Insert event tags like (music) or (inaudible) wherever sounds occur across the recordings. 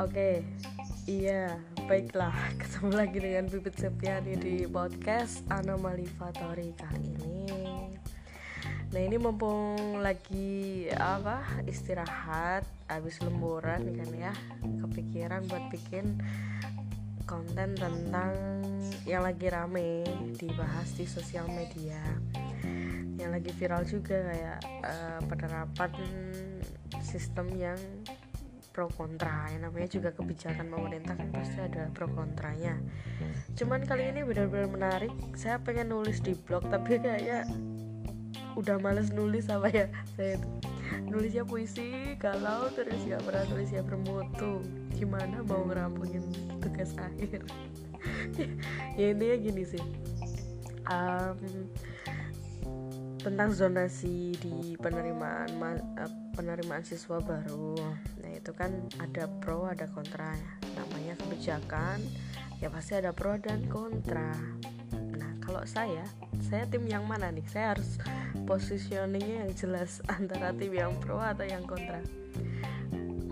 Oke, iya, baiklah. (laughs) Ketemu lagi dengan Bibit Septiani di podcast Anomali Fatori kali ini. Nah ini mumpung lagi apa istirahat, habis lemburan kan ya, kepikiran buat bikin konten tentang yang lagi rame dibahas di sosial media, yang lagi viral juga kayak uh, penerapan sistem yang pro kontra. Yang namanya juga kebijakan pemerintah kan pasti ada pro kontranya. Cuman kali ini benar-benar menarik. Saya pengen nulis di blog tapi kayaknya udah males nulis apa ya. Saya nulisnya puisi kalau terus gak pernah tulis ya bermutu gimana mau ngerampungin tugas akhir (laughs) ya intinya gini sih um, tentang zonasi di penerimaan uh, penerimaan siswa baru. Nah, itu kan ada pro ada kontra ya. Namanya kebijakan, ya pasti ada pro dan kontra. Nah, kalau saya, saya tim yang mana nih? Saya harus positioningnya yang jelas (laughs) antara tim yang pro atau yang kontra.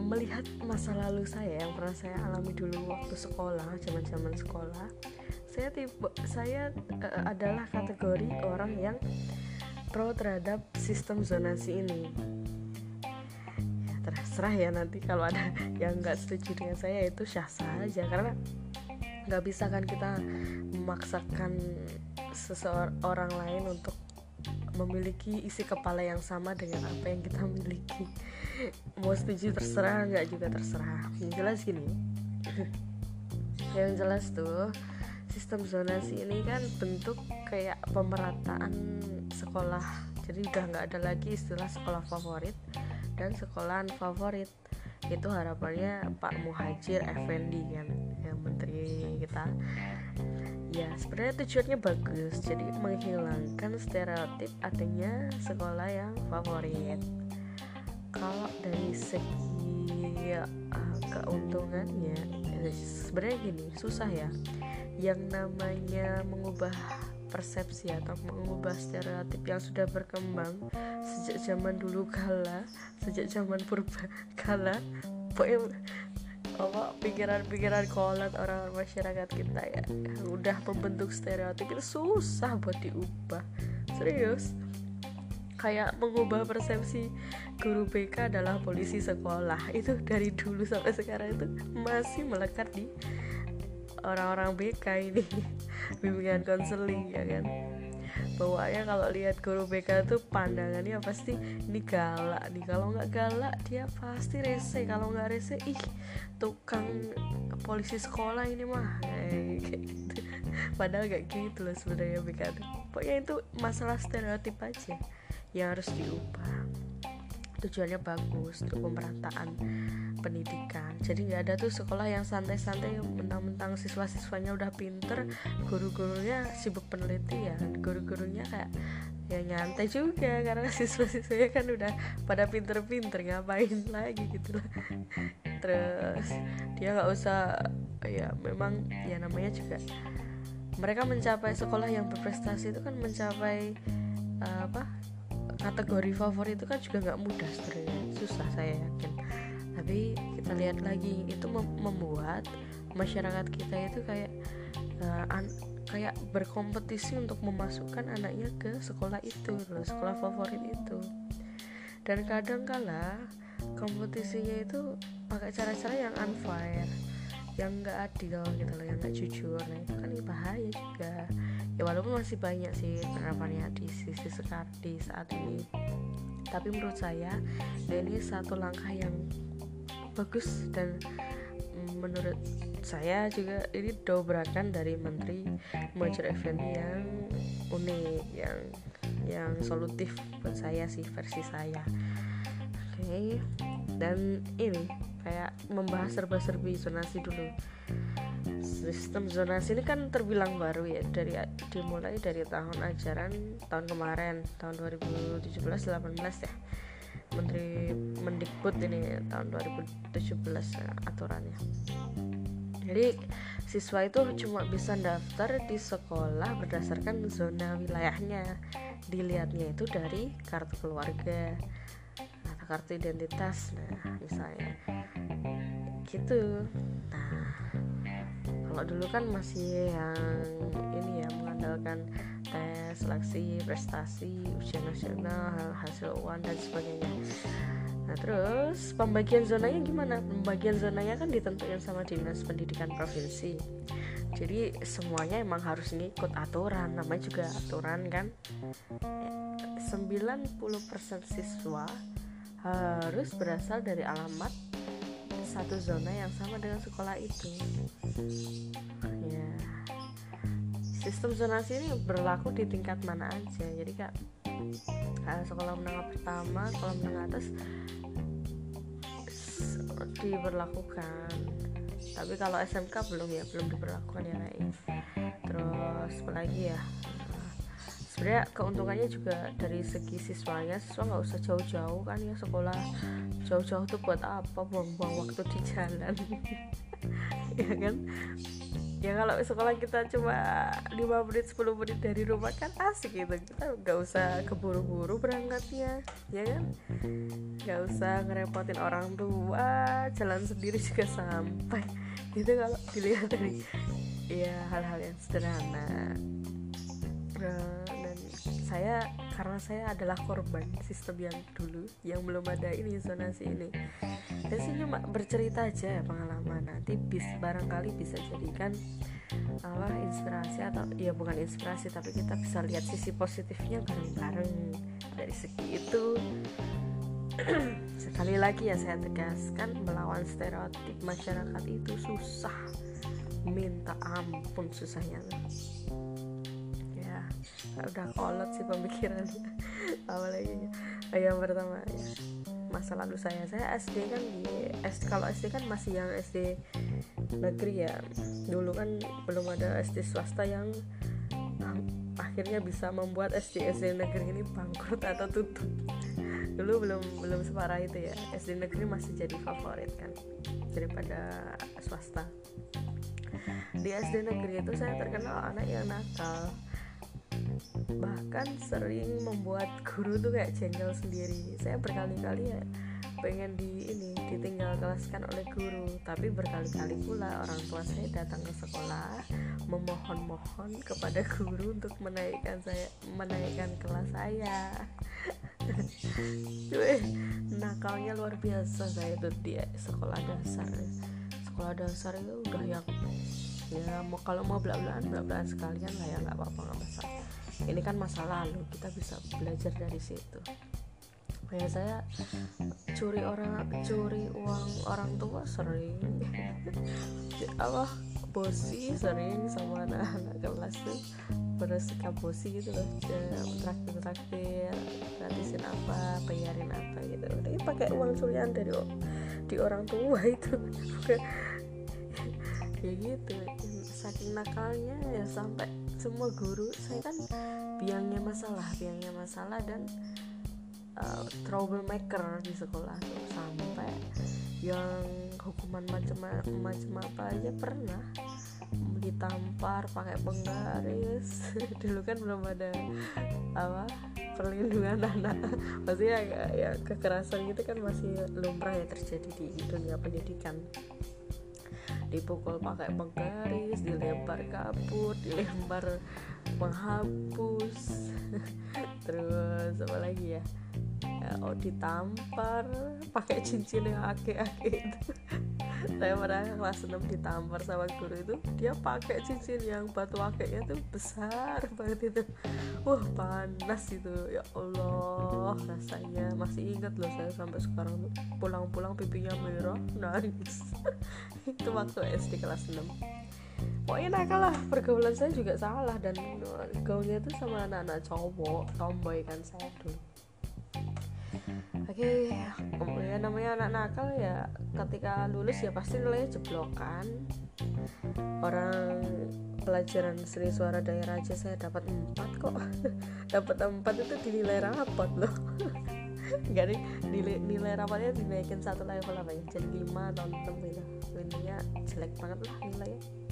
Melihat masa lalu saya yang pernah saya alami dulu waktu sekolah, zaman-zaman sekolah, saya tipe saya uh, adalah kategori orang yang pro terhadap sistem zonasi ini ya, terserah ya nanti kalau ada (laughs) yang nggak setuju dengan saya itu sah saja karena nggak bisa kan kita memaksakan seseorang lain untuk memiliki isi kepala yang sama dengan apa yang kita miliki. Mau setuju terserah. Nggak juga terserah. Yang jelas gini. Yang jelas tuh sistem zonasi ini kan bentuk kayak pemerataan sekolah. Jadi udah nggak ada lagi istilah sekolah favorit dan sekolahan favorit. Itu harapannya Pak Muhajir Effendi kan yang menteri kita ya sebenarnya tujuannya bagus jadi menghilangkan stereotip adanya sekolah yang favorit. Kalau dari segi uh, keuntungannya ya, sebenarnya gini susah ya. Yang namanya mengubah persepsi atau mengubah stereotip yang sudah berkembang sejak zaman dulu kala sejak zaman purba kala pokoknya apa pikiran-pikiran kolot orang masyarakat kita ya udah membentuk stereotip itu susah buat diubah. Serius. Kayak mengubah persepsi guru BK adalah polisi sekolah. Itu dari dulu sampai sekarang itu masih melekat di orang-orang BK ini. (laughs) Bimbingan konseling ya kan bawaannya kalau lihat guru BK tuh pandangannya pasti ini galak nih kalau nggak galak dia pasti rese kalau nggak rese ih tukang polisi sekolah ini mah. (laughs) Kayak gitu. Padahal gak gitu loh sebenarnya BK tuh. Pokoknya itu masalah stereotip aja yang harus diubah tujuannya bagus untuk pemerataan pendidikan. Jadi nggak ada tuh sekolah yang santai-santai mentang-mentang siswa-siswanya udah pinter guru-gurunya sibuk penelitian guru-gurunya kayak ya nyantai juga karena (laughs) siswa-siswanya kan udah pada pinter-pinter ngapain lagi gitu lah. Terus dia nggak usah ya memang ya namanya juga mereka mencapai sekolah yang berprestasi itu kan mencapai uh, apa kategori favorit itu kan juga nggak mudah sebenarnya. Susah saya yakin. Tapi kita lihat lagi itu mem membuat masyarakat kita itu kayak uh, kayak berkompetisi untuk memasukkan anaknya ke sekolah itu loh, sekolah favorit itu. Dan kadang kala kompetisinya itu pakai cara-cara yang unfair yang nggak adil gitu loh yang nggak jujur. Nah itu kan bahaya juga ya walaupun masih banyak sih penerapannya di sisi sekarang di saat ini. Tapi menurut saya ya ini satu langkah yang bagus dan menurut saya juga ini dobrakan dari Menteri Muhajir Effendi yang unik yang yang solutif buat saya sih versi saya okay. dan ini kayak membahas serba-serbi zonasi dulu. Sistem zonasi ini kan terbilang baru ya dari dimulai dari tahun ajaran tahun kemarin tahun 2017-18 ya. Menteri Mendikbud ini tahun 2017 ya, aturannya. Jadi siswa itu cuma bisa daftar di sekolah berdasarkan zona wilayahnya. Dilihatnya itu dari kartu keluarga kartu identitas nah misalnya. Gitu. Nah kalau dulu kan masih yang ini ya mengandalkan tes seleksi prestasi ujian nasional hasil uang dan sebagainya. Nah terus pembagian zonanya gimana? Pembagian zonanya kan ditentukan sama dinas pendidikan provinsi. Jadi semuanya emang harus ngikut aturan namanya juga aturan kan. 90% siswa harus berasal dari alamat satu zona yang sama dengan sekolah itu. Ya. Sistem zonasi ini berlaku di tingkat mana aja. Jadi kak sekolah menengah pertama sekolah menengah atas diberlakukan. Tapi kalau SMK belum ya belum diberlakukan ya naik terus apalagi ya sebenarnya keuntungannya juga dari segi siswanya siswa nggak usah jauh-jauh kan ya sekolah. Jauh-jauh tuh buat apa? Buang-buang waktu di jalan. (laughs) Ya kan? Ya kalau sekolah kita cuma 5 menit 10 menit dari rumah kan asik gitu. Kita nggak usah keburu-buru berangkatnya ya kan? Nggak usah ngerepotin orang tua jalan sendiri juga sampai. Gitu kalau dilihat dari ya hal-hal yang sederhana saya karena saya adalah korban sistem yang dulu yang belum ada ini zonasi ini. Saya sih cuma bercerita aja pengalaman. Nanti bis barangkali bisa jadikan apa inspirasi atau ya bukan inspirasi tapi kita bisa lihat sisi positifnya bareng-bareng. Dari segi itu (clears throat) sekali lagi ya saya tegaskan melawan stereotip masyarakat itu susah. Minta ampun susahnya. ya udah kolot sih pemikirannya (laughs) apalagi yang pertama ya. Masa lalu saya. Saya SD kan di SD kalau SD kan masih yang SD negeri ya. Dulu kan belum ada SD swasta yang akhirnya bisa membuat SD SD negeri ini bangkrut atau tutup. Dulu belum belum separah itu ya. SD negeri masih jadi favorit kan daripada swasta. Di SD negeri itu saya terkenal anak yang nakal bahkan sering membuat guru tuh kayak jengkel sendiri. Saya berkali-kali ya pengen di ini ditinggal kelaskan oleh guru. Tapi berkali-kali pula orang tua saya datang ke sekolah memohon-mohon kepada guru untuk menaikkan saya menaikkan kelas saya. (laughs) Cuy, nakalnya luar biasa. Saya tuh di sekolah dasar. Sekolah dasar itu udah yang ya mau kalau mau belan-belan belan sekalian lah ya nggak apa-apa nggak masalah ini kan masa lalu kita bisa belajar dari situ. Kayak saya curi orang curi uang orang tua sering. (laughs) Apa bosi sering sama anak-anak kelas tuh. Bersikap bosi gitu loh traktir traktir gratisin apa bayarin apa gitu. Ini pakai uang curian dari di orang tua itu. (laughs) Ya gitu saking nakalnya ya sampai semua guru. Saya kan biangnya masalah biangnya masalah dan uh, troublemaker di sekolah. Tuh sampai yang hukuman macam-macam apa aja pernah ditampar pakai penggaris. (laughs) Dulu kan belum ada apa perlindungan anak. Maksudnya ya, ya kekerasan gitu kan masih lumrah ya terjadi di dunia pendidikan dipukul pakai penggaris dilempar kapur dilempar menghapus. (laughs) Terus apa lagi ya, ya oh ditampar pakai cincin yang ake-ake itu. (laughs) Saya pernah kelas 6 ditampar sama guru itu dia pakai cincin yang batu akeknya tuh besar banget itu. Wah panas itu ya Allah rasanya. Masih ingat loh saya sampai sekarang pulang-pulang pipinya merah nangis. (laughs) Itu waktu SD kelas 6 pokoknya nakal lah pergaulan saya juga salah dan gaulnya itu sama anak-anak cowok tomboy kan saya dulu oke ya namanya anak nakal ya ketika lulus ya pasti nilainya jeblokan. Orang pelajaran seni suara daerah aja saya dapat empat kok. (laughs) Dapat empat itu dinilai rapot loh. (laughs) Gak nih nilai, nilai rapatnya dinaikin satu level apa ya? Jadi lima atau enam gitu intinya jelek banget lah nilainya. ya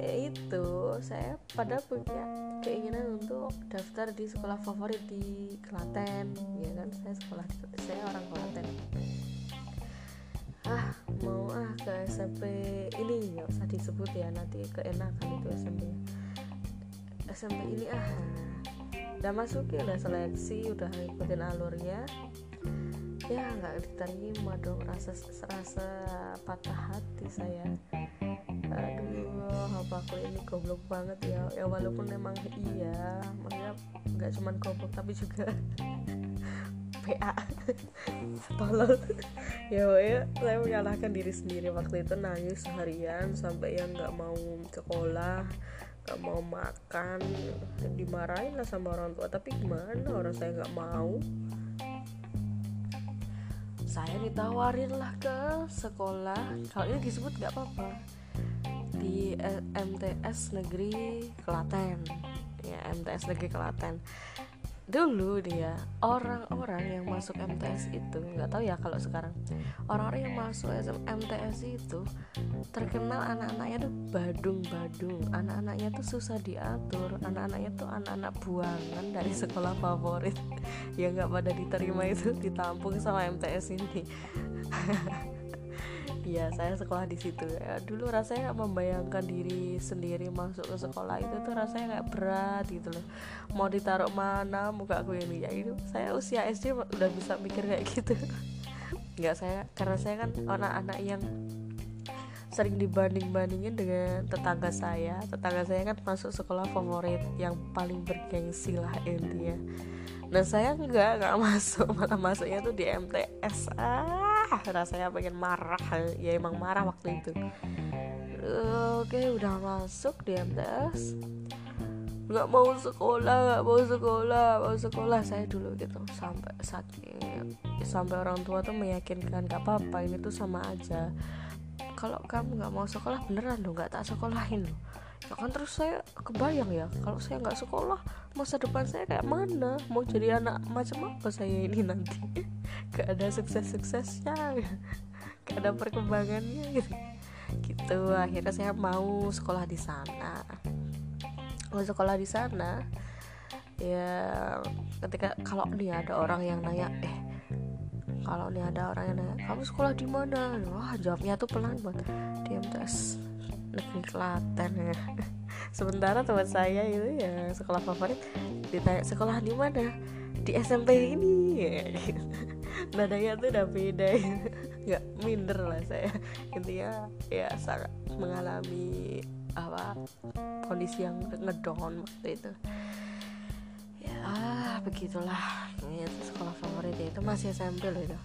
itu saya pada punya keinginan untuk daftar di sekolah favorit di Klaten ya kan? Saya sekolah saya orang Klaten. Ah mau ah ke SMP ini nggak usah disebut ya nanti keenakan itu SMP SMP ini ah udah masuk ya udah seleksi udah ngikutin alurnya. Ya nggak diterima dong rasa rasa patah hati saya aduh apa aku ini goblok banget ya. Ya walaupun memang iya maksudnya nggak cuman goblok tapi juga (laughs) PA (laughs) tolol. Ya ya saya menyalahkan diri sendiri. Waktu itu nangis seharian sampai yang nggak mau sekolah nggak mau makan dimarahin lah sama orang tua. Tapi gimana orang saya nggak mau? Saya ditawarin lah ke sekolah. Kalau ini disebut nggak apa-apa di eh, MTS Negeri Klaten. Ya MTS Negeri Klaten. Dulu dia orang-orang yang masuk MTS itu nggak tahu ya kalau sekarang orang-orang yang masuk MTS itu terkenal anak-anaknya tuh badung-badung. Anak-anaknya tuh susah diatur. Anak-anaknya tuh anak-anak buangan dari sekolah favorit. (laughs) Yang nggak pada diterima itu ditampung sama MTS ini (laughs) Iya, saya sekolah di situ. Ya, dulu rasanya membayangkan diri sendiri masuk ke sekolah itu tuh rasanya nggak berat gitu loh. Mau ditaruh mana muka aku ini ya itu. Saya usia SD udah bisa mikir kayak gitu. (laughs) Nggak saya karena saya kan anak-anak yang sering dibanding-bandingin dengan tetangga saya. Tetangga saya kan masuk sekolah favorit yang paling bergengsi lah intinya. Nah saya nggak nggak (laughs) masuk malah masuknya tuh di MTS. Ah rasanya pengen marah. Ya emang marah waktu itu. Oke udah masuk di MTS nggak mau sekolah nggak mau sekolah mau sekolah. Saya dulu gitu sampai saking sampai orang tua tuh meyakinkan gak apa-apa ini tuh sama aja. Kalau kamu nggak mau sekolah beneran dong nggak tak sekolahin loh. Ya kan terus saya kebayang ya kalau saya nggak sekolah masa depan saya kayak mana? Mau jadi anak macam apa saya ini nanti gak ada sukses-suksesnya. Gak ada perkembangannya gitu. Gitu akhirnya saya mau sekolah di sana. Mau sekolah di sana ya ketika kalau nih ada orang yang nanya eh kalau nih ada orang yang nanya kamu sekolah di mana? Wah jawabnya tuh pelan banget. Di MTS negeri Klaten ya. (laughs) Sementara teman saya itu ya sekolah favorit ditanya sekolah di mana? Di SMP ini ya. gitu (laughs) nadanya tuh udah beda. (laughs) Nggak minder lah saya. Intinya ya sangat mengalami apa kondisi yang ngedown waktu itu. Ya begitulah. Itu sekolah favorit ya. itu masih SMP loh itu.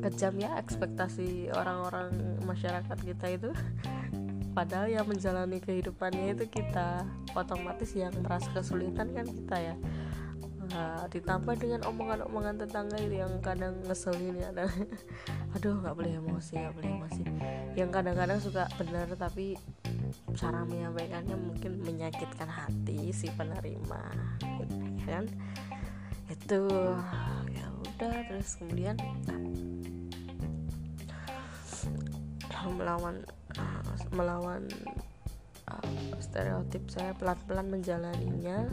Kejam ya ekspektasi orang-orang masyarakat kita itu. Padahal yang menjalani kehidupannya itu kita otomatis yang merasa kesulitan kan kita ya nah, ditambah dengan omongan-omongan tetangga itu yang kadang ngeselin ya. (laughs) Aduh nggak boleh emosi nggak boleh emosi. Yang kadang-kadang suka benar tapi cara menyampaikannya mungkin menyakitkan hati si penerima ya kan? Itu ya udah terus kemudian melawan melawan uh, stereotip saya pelan-pelan menjalaninya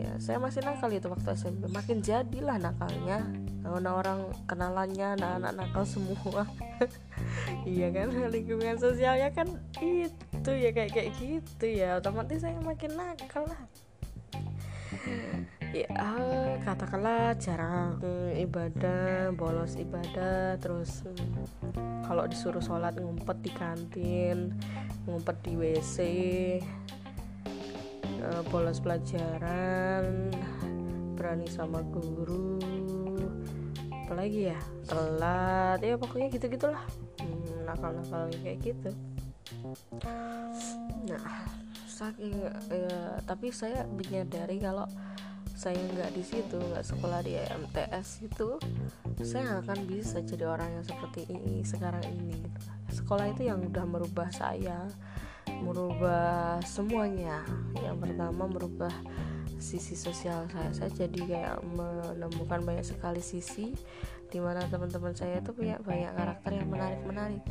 ya saya masih nakal itu waktu SMP makin jadilah nakalnya. Karena orang kenalannya anak-anak nakal semua. (laughs) Iya kan? Lingkungan sosialnya kan itu ya kayak kayak gitu ya. Otomatis saya makin nakal lah. Ya katakanlah jarang ibadah bolos ibadah terus kalau disuruh sholat ngumpet di kantin ngumpet di WC uh, bolos pelajaran berani sama guru apalagi ya telat ya pokoknya gitu gitulah hmm, nakal nakal kayak gitu. Nah saking ya, tapi saya menyadari kalau saya nggak di situ nggak sekolah di MTS itu saya akan bisa jadi orang yang seperti ini sekarang ini. Sekolah itu yang udah merubah saya merubah semuanya. Yang pertama merubah sisi sosial saya. Saya jadi kayak menemukan banyak sekali sisi di mana teman-teman saya itu punya banyak karakter yang menarik menarik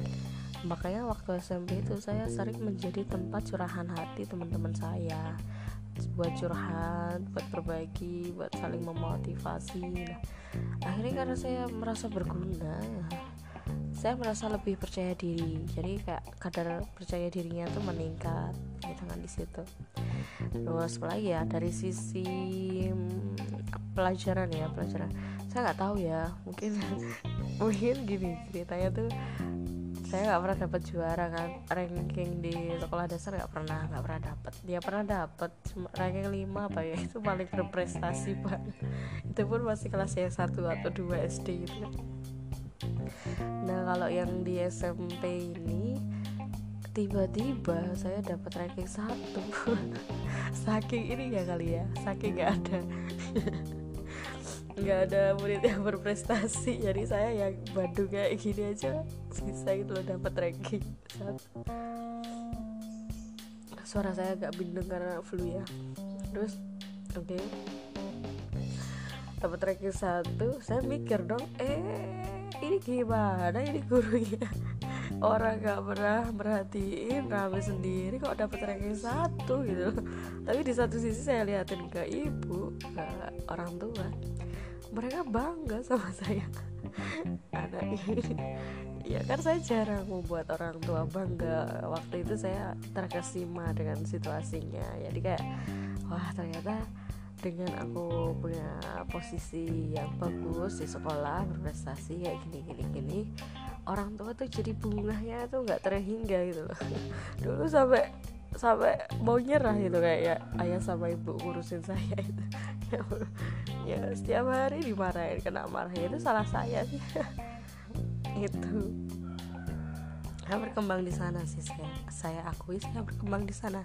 makanya waktu SMP itu saya sering menjadi tempat curahan hati teman-teman saya. Buat curhat, buat berbagi, buat saling memotivasi. Nah, akhirnya karena saya merasa berguna, saya merasa lebih percaya diri. Jadi kayak kadar percaya dirinya tuh meningkat gitu kan di situ. Terus lagi ya dari sisi mm, pelajaran ya pelajaran, saya nggak tahu ya mungkin (laughs) mungkin gini ceritanya tuh saya nggak pernah dapat juara kan. Ranking di sekolah dasar nggak pernah nggak pernah dapat dia pernah dapat ranking 5 apa ya itu paling berprestasi pak. Itu pun masih kelas yang satu atau dua SD gitu nah kalau yang di SMP ini tiba-tiba saya dapat ranking satu. (laughs) Saking ini ya kali ya saking nggak ada nggak ada murid yang berprestasi. Jadi saya yang Bandung kayak gini aja bisa gitu loh dapat ranking satu. Suara saya agak bindeng karena flu ya. Terus oke. Okay. dapat ranking satu saya mikir dong eh ini gimana ini gurunya? Orang gak pernah merhatiin rame sendiri kok dapat ranking satu gitu. Tapi di satu sisi saya liatin ke ibu ke orang tua. Mereka bangga sama saya. Anak ini. Ya kan saya jarang membuat orang tua bangga. Waktu itu saya terkesima dengan situasinya. Jadi kayak wah ternyata dengan aku punya posisi yang bagus di sekolah berprestasi kayak gini gini gini orang tua tuh jadi bunganya tuh nggak terhingga gitu loh. (laughs) Dulu sampai sampai mau nyerah gitu kayak ya ayah sama ibu ngurusin saya itu. (laughs) Ya setiap hari dimarahin kena marah itu salah saya sih. (laughs) Itu. Saya berkembang di sana sih saya saya akui saya berkembang di sana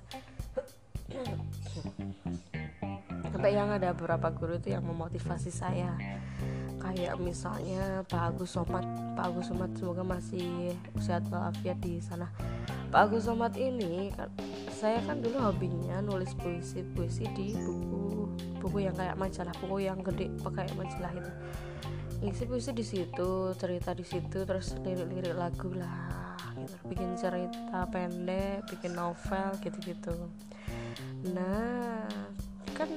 (clears throat) sampai yang ada beberapa guru itu yang memotivasi saya. Kayak misalnya Pak Agus Somat Pak Agus Somat semoga masih sehat walafiat di sana. Pak Agus Somat ini kan, saya kan dulu hobinya nulis puisi puisi di buku buku yang kayak majalah buku yang gede pakai majalah itu. Ngisi puisi di situ cerita di situ terus lirik-lirik lagu lah gitu. Bikin cerita pendek bikin novel gitu-gitu. Nah kan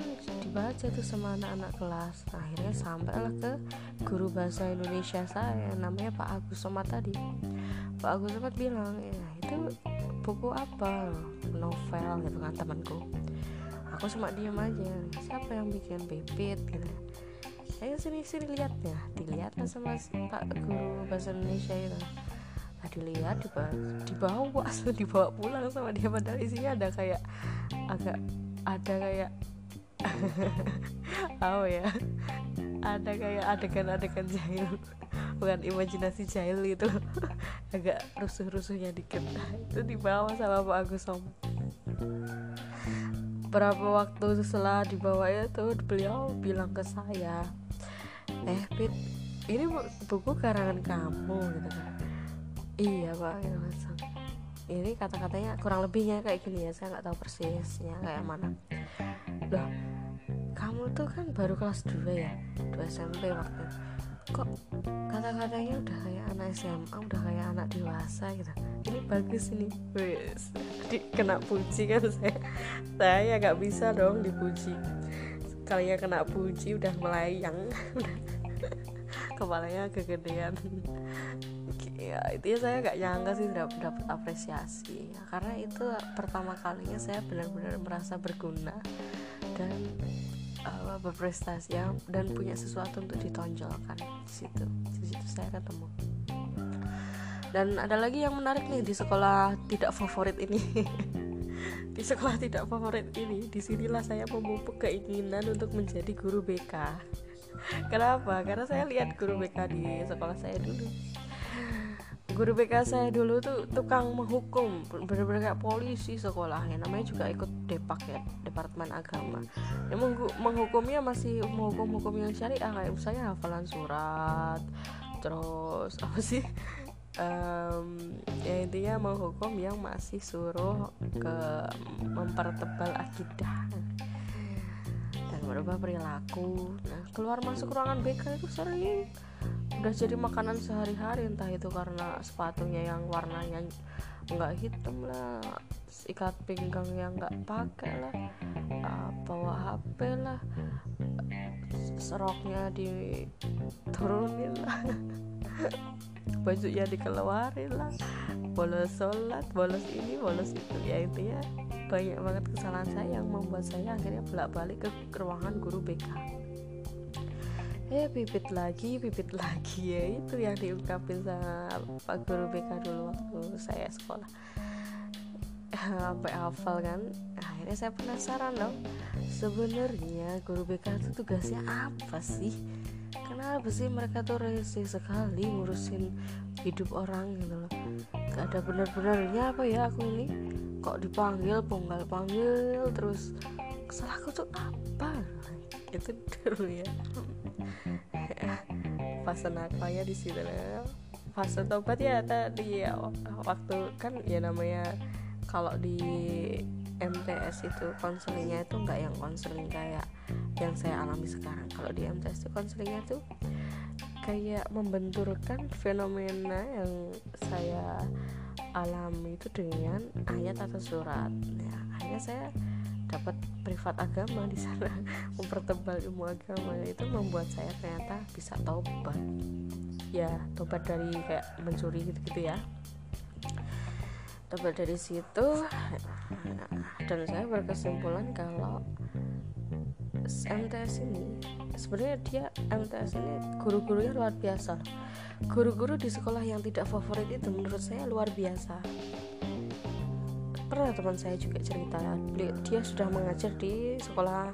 dibaca tuh sama anak-anak kelas. Nah, akhirnya sampailah ke guru bahasa Indonesia saya namanya Pak Agus Somat tadi. Pak Agus Somat bilang ya itu buku apa? Novel gitu kan temanku. Aku cuma diem aja. Siapa yang bikin bibit? gitu. Ayo sini sini lihat ya. Dilihat sama Pak Guru bahasa Indonesia itu nah dilihat dibawa dibawa (laughs) dibawa pulang sama dia. Padahal isinya ada kayak agak ada kayak (laughs) oh ya. Ada kayak adegan-adegan jahil. Bukan imajinasi jahil itu (laughs) agak rusuh-rusuhnya dikit. Itu dibawa sama Pak Agus Som berapa waktu setelah dibawa itu beliau bilang ke saya eh Pit ini buku karangan kamu gitu kan. Iya pak gitu langsung ini kata-katanya kurang lebihnya kayak gini ya saya nggak tahu persisnya kayak mana loh kamu tuh kan baru kelas 2 ya? 2 SMP waktu kok kata-katanya udah kayak anak SMA udah kayak anak dewasa gitu? Ini bagus ini. Wes di kena puji kan saya. Saya nggak bisa dong dipuji. Kalinya kena puji udah melayang. (laughs) Kepalanya kegedean. Ya itu ya saya nggak nyangka sih dapat apresiasi. Ya, karena itu pertama kalinya saya benar-benar merasa berguna dan uh, berprestasi ya dan punya sesuatu untuk ditonjolkan di situ. Di situ saya ketemu. Dan ada lagi yang menarik nih di sekolah tidak favorit ini. (laughs) Di sekolah tidak favorit ini di sinilah saya memupuk keinginan untuk menjadi guru BK (laughs) kenapa? Karena saya lihat guru BK di sekolah saya dulu guru BK saya dulu tuh tukang menghukum bener-bener kayak polisi sekolahnya namanya juga ikut depak ya departemen agama. Ya menghukumnya masih menghukum hukum yang syariah kayak misalnya hafalan surat terus (laughs) apa sih um, ya intinya menghukum yang masih suruh ke mempertebal akidah. Dan merubah perilaku. Nah keluar masuk ruangan BK itu sering udah jadi makanan sehari-hari entah itu karena sepatunya yang warnanya nggak hitam lah ikat pinggang yang nggak pakai lah uh, bawa HP lah seroknya diturunin lah (laughs) bajunya dikeluarin lah bolos sholat bolos ini bolos itu ya itu ya. Banyak banget kesalahan saya yang membuat saya akhirnya bolak balik ke ruangan guru BK eh pipit lagi pipit (laughs) lagi. Ya itu yang diungkapin sama Pak Guru BK dulu waktu saya sekolah. (laughs) Sampai hafal kan. Akhirnya saya penasaran dong sebenarnya guru BK itu tugasnya apa sih? Kenapa sih mereka tuh rese sekali ngurusin hidup orang gitu loh? Gak ada benar-benarnya apa ya aku ini? Kok dipanggil ponggal panggil terus kesalahanku tuh apa itu dulu ya. Fase nakalnya di situ fase tobat ya tadi ya waktu kan ya namanya kalau di MTS itu konselingnya itu nggak yang konseling kayak yang saya alami sekarang. Kalau di MTS itu konselingnya tuh kayak membenturkan fenomena yang saya alami itu dengan ayat atau surat. Ya akhirnya saya dapat privat agama di sana (laughs) mempertebal ilmu agama. Itu membuat saya ternyata bisa tobat ya tobat dari kayak mencuri gitu-gitu ya. Tobat dari situ dan saya berkesimpulan kalau MTS ini sebenarnya dia MTS ini guru-gurunya luar biasa. Guru-guru di sekolah yang tidak favorit itu menurut saya luar biasa pernah teman saya juga cerita dia, sudah mengajar di sekolah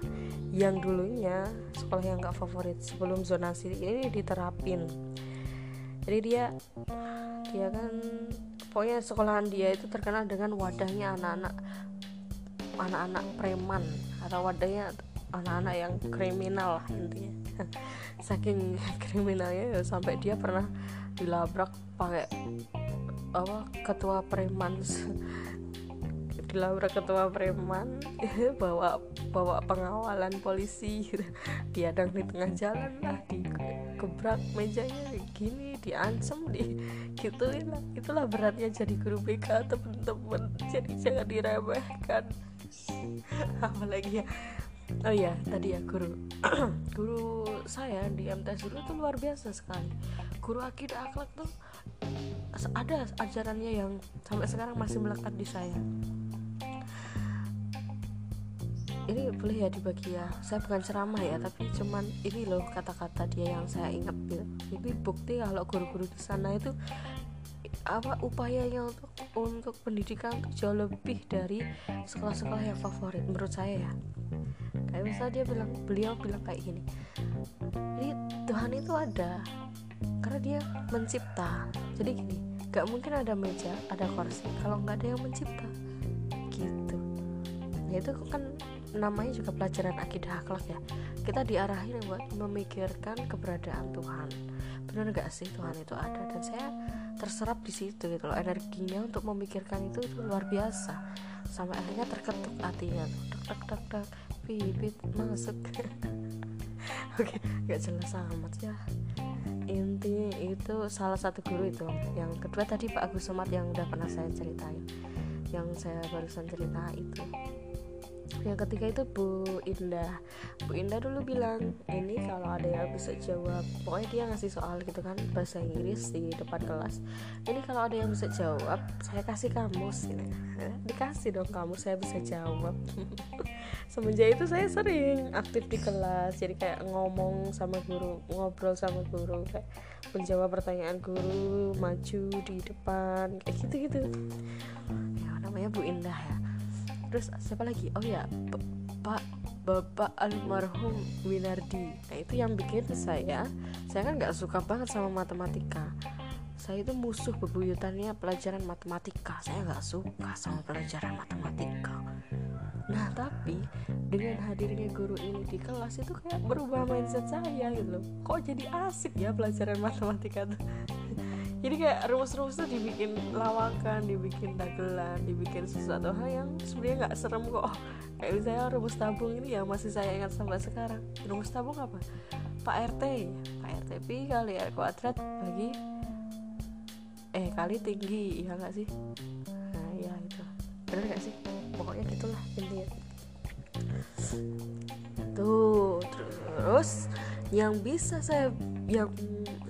yang dulunya sekolah yang gak favorit sebelum zonasi ini diterapin. Jadi dia dia kan pokoknya sekolahan dia itu terkenal dengan wadahnya anak-anak anak-anak preman atau wadahnya anak-anak yang kriminal lah intinya. (laughs) Saking (laughs) kriminalnya ya sampai dia pernah dilabrak pakai apa ketua preman (laughs) Laura ketua preman (laughs) bawa bawa pengawalan polisi. (laughs) Diadang di tengah jalan lah dikebrak mejanya gini diancam di gituin lah. Itulah beratnya jadi guru BK temen-temen jadi jangan diremehkan. (laughs) Apalagi ya. Oh iya tadi ya guru. (clears throat) Guru saya di MTS dulu tuh luar biasa sekali. Guru akidah akhlak tuh ada ajarannya yang sampai sekarang masih melekat di saya ini boleh ya dibagi ya. Saya bukan ceramah ya tapi cuman ini loh kata-kata dia yang saya ingat gitu. ini bukti kalau guru-guru di sana itu apa upayanya untuk untuk pendidikan jauh lebih dari sekolah-sekolah yang favorit menurut saya ya. Kayak misalnya dia bilang beliau bilang kayak gini ini Tuhan itu ada karena dia mencipta. Jadi gini gak mungkin ada meja ada kursi. Kalau nggak ada yang mencipta gitu. Ya itu kan namanya juga pelajaran akidah akhlak ya. Kita diarahin buat memikirkan keberadaan Tuhan. Benar gak sih Tuhan itu ada? Dan saya terserap di situ gitu loh. Energinya untuk memikirkan itu, itu luar biasa. Sampai akhirnya terketuk hatinya tuh. Tek tek tek bibit masuk. (laughs) Oke gak jelas amat ya. Inti itu salah satu guru itu. Yang kedua tadi Pak Agus Somat yang udah pernah saya ceritain. Yang saya barusan cerita itu yang ketiga itu Bu Indah. Bu Indah dulu bilang ini kalau ada yang bisa jawab. Pokoknya dia ngasih soal gitu kan bahasa Inggris di depan kelas. Ini kalau ada yang bisa jawab saya kasih kamus. Ini (laughs) dikasih dong kamu saya bisa jawab. (laughs) Semenjak itu saya sering aktif di kelas jadi kayak ngomong sama guru ngobrol sama guru kayak menjawab pertanyaan guru maju di depan kayak gitu gitu ya namanya Bu Indah ya terus siapa lagi? Oh ya pak bapak almarhum Winardi. Nah itu yang bikin saya saya kan nggak suka banget sama matematika. Saya itu musuh bebuyutannya pelajaran matematika. Saya nggak suka sama pelajaran matematika. Nah tapi dengan hadirnya guru ini di kelas itu kayak berubah mindset saya gitu loh. Kok jadi asik ya pelajaran matematika tuh jadi kayak rumus-rumus tuh dibikin lawakan dibikin dagelan dibikin sesuatu hal yang sebenarnya nggak serem kok. (laughs) Kayak misalnya rumus tabung ini ya masih saya ingat sampai sekarang. Rumus tabung apa? Pak RT Pak RT pi kali R kuadrat bagi eh kali tinggi. Ya nggak sih? Nah ya itu. Benar nggak sih? Pokoknya gitulah intinya. Tuh terus yang bisa saya yang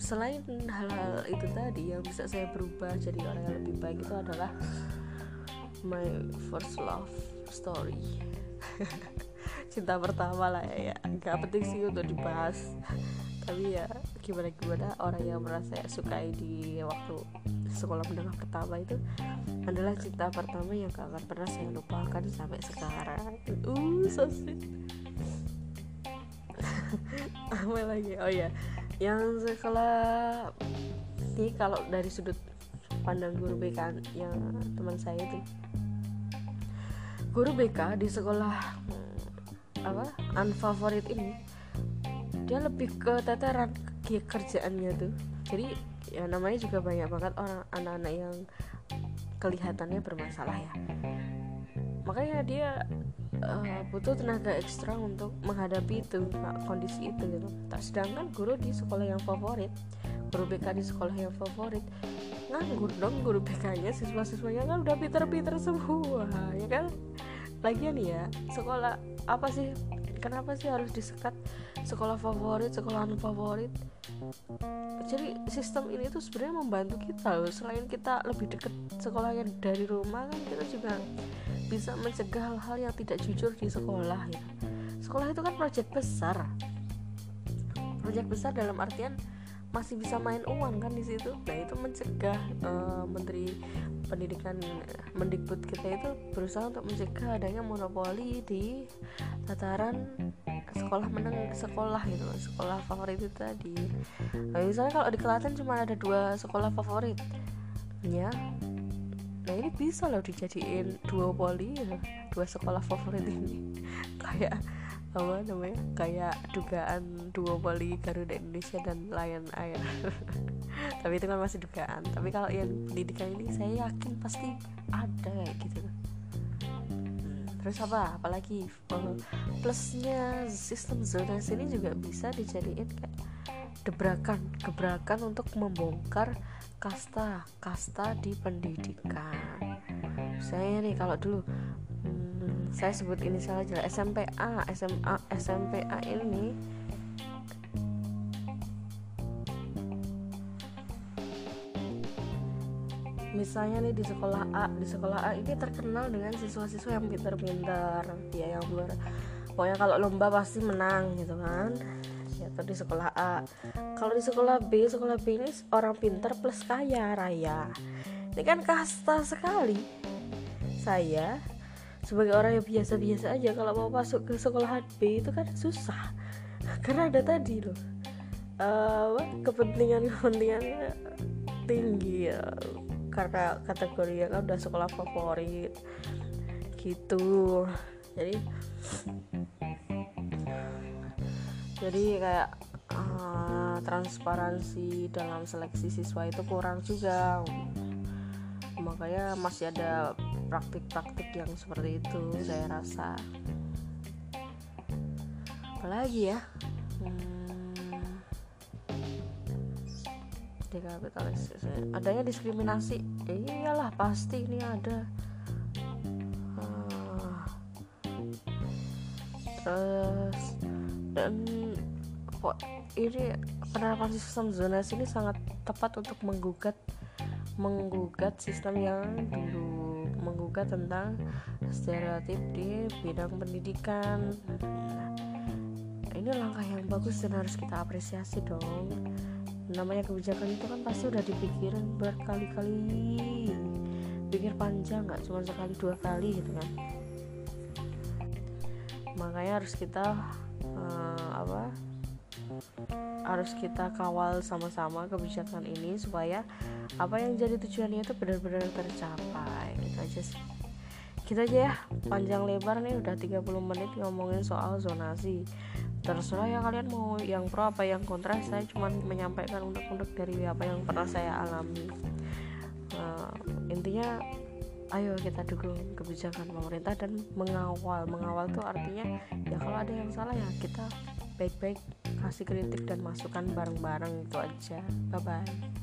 selain hal-hal itu tadi yang bisa saya berubah jadi orang yang lebih baik itu adalah my first love story. (laughs) Cinta pertama lah ya, ya. Nggak penting sih untuk dibahas. Tapi ya gimana gimana orang yang merasa sukai di waktu sekolah menengah pertama itu adalah cinta pertama yang gak akan pernah saya lupakan sampai sekarang. Uh so sweet. (laughs) Apa lagi? Oh ya yang sekolah ini kalau dari sudut pandang guru BK yang teman saya itu. Guru BK di sekolah hmm, apa unfavorit ini dia lebih ke teteran ke kerjaannya tuh. Jadi ya namanya juga banyak banget orang anak-anak yang kelihatannya bermasalah ya. Makanya dia uh, butuh tenaga ekstra untuk menghadapi itu kondisi itu gitu. Tak sedangkan guru di sekolah yang favorit guru BK di sekolah yang favorit nganggur dong guru BK-nya siswa-siswanya kan udah pinter-pinter semua ya kan? Lagian ya sekolah apa sih kenapa sih harus disekat sekolah favorit sekolah non favorit? Jadi sistem ini tuh sebenarnya membantu kita loh. Selain kita lebih deket sekolahnya dari rumah kan kita juga bisa mencegah hal-hal yang tidak jujur di sekolah ya. sekolah itu kan proyek besar. Proyek besar dalam artian masih bisa main uang kan di situ. Nah itu mencegah uh, menteri pendidikan mendikbud kita itu berusaha untuk mencegah adanya monopoli di tataran sekolah meneng sekolah gitu sekolah favorit itu tadi. Nah, misalnya kalau di Kelaten cuma ada dua sekolah favorit ya nah ini bisa loh dijadiin dua poli ya, dua sekolah favorit ini. (laughs) Kayak apa namanya kayak dugaan dua poli Garuda Indonesia dan Lion Air. (laughs) Tapi itu kan masih dugaan. Tapi kalau yang pendidikan ini saya yakin pasti ada kayak gitu. Terus apa? Apalagi oh, plusnya sistem zonasi ini juga bisa dijadiin kayak gebrakan gebrakan untuk membongkar kasta kasta di pendidikan. Saya nih kalau dulu hmm, saya sebut ini salah aja SMPA SMA SMPA ini misalnya nih di sekolah A di sekolah A ini terkenal dengan siswa-siswa yang pintar-pintar ya yang ber pokoknya kalau lomba pasti menang gitu kan atau di sekolah A. Kalau di sekolah B sekolah B ini orang pintar plus kaya raya. Ini kan kasta sekali. Saya sebagai orang yang biasa-biasa aja kalau mau masuk ke sekolah B itu kan susah. Karena ada tadi loh uh, kepentingan-kepentingan tinggi ya. Karena kategori kan udah sekolah favorit gitu. Jadi jadi kayak uh, transparansi dalam seleksi siswa itu kurang juga. Makanya masih ada praktik-praktik yang seperti itu saya rasa. Apalagi ya? Hmm, adanya diskriminasi? Iyalah pasti ini ada. Uh, terus dan kok ini penerapan sistem zonasi ini sangat tepat untuk menggugat menggugat sistem yang dulu menggugat tentang stereotip di bidang pendidikan. Ini langkah yang bagus dan harus kita apresiasi dong. Namanya kebijakan itu kan pasti udah dipikirin berkali-kali. Pikir panjang nggak cuma sekali dua kali gitu kan. Makanya harus kita uh, apa harus kita kawal sama-sama kebijakan ini supaya apa yang jadi tujuannya itu benar-benar tercapai. Gitu aja sih. Kita gitu aja ya. Panjang lebar nih udah 30 menit ngomongin soal zonasi. Terserah ya kalian mau yang pro apa yang kontra saya cuma menyampaikan unek-unek dari apa yang pernah saya alami. Uh, intinya ayo kita dukung kebijakan pemerintah dan mengawal. Mengawal tuh artinya ya kalau ada yang salah ya kita baik-baik kasih kritik dan masukan bareng-bareng itu aja. Bye bye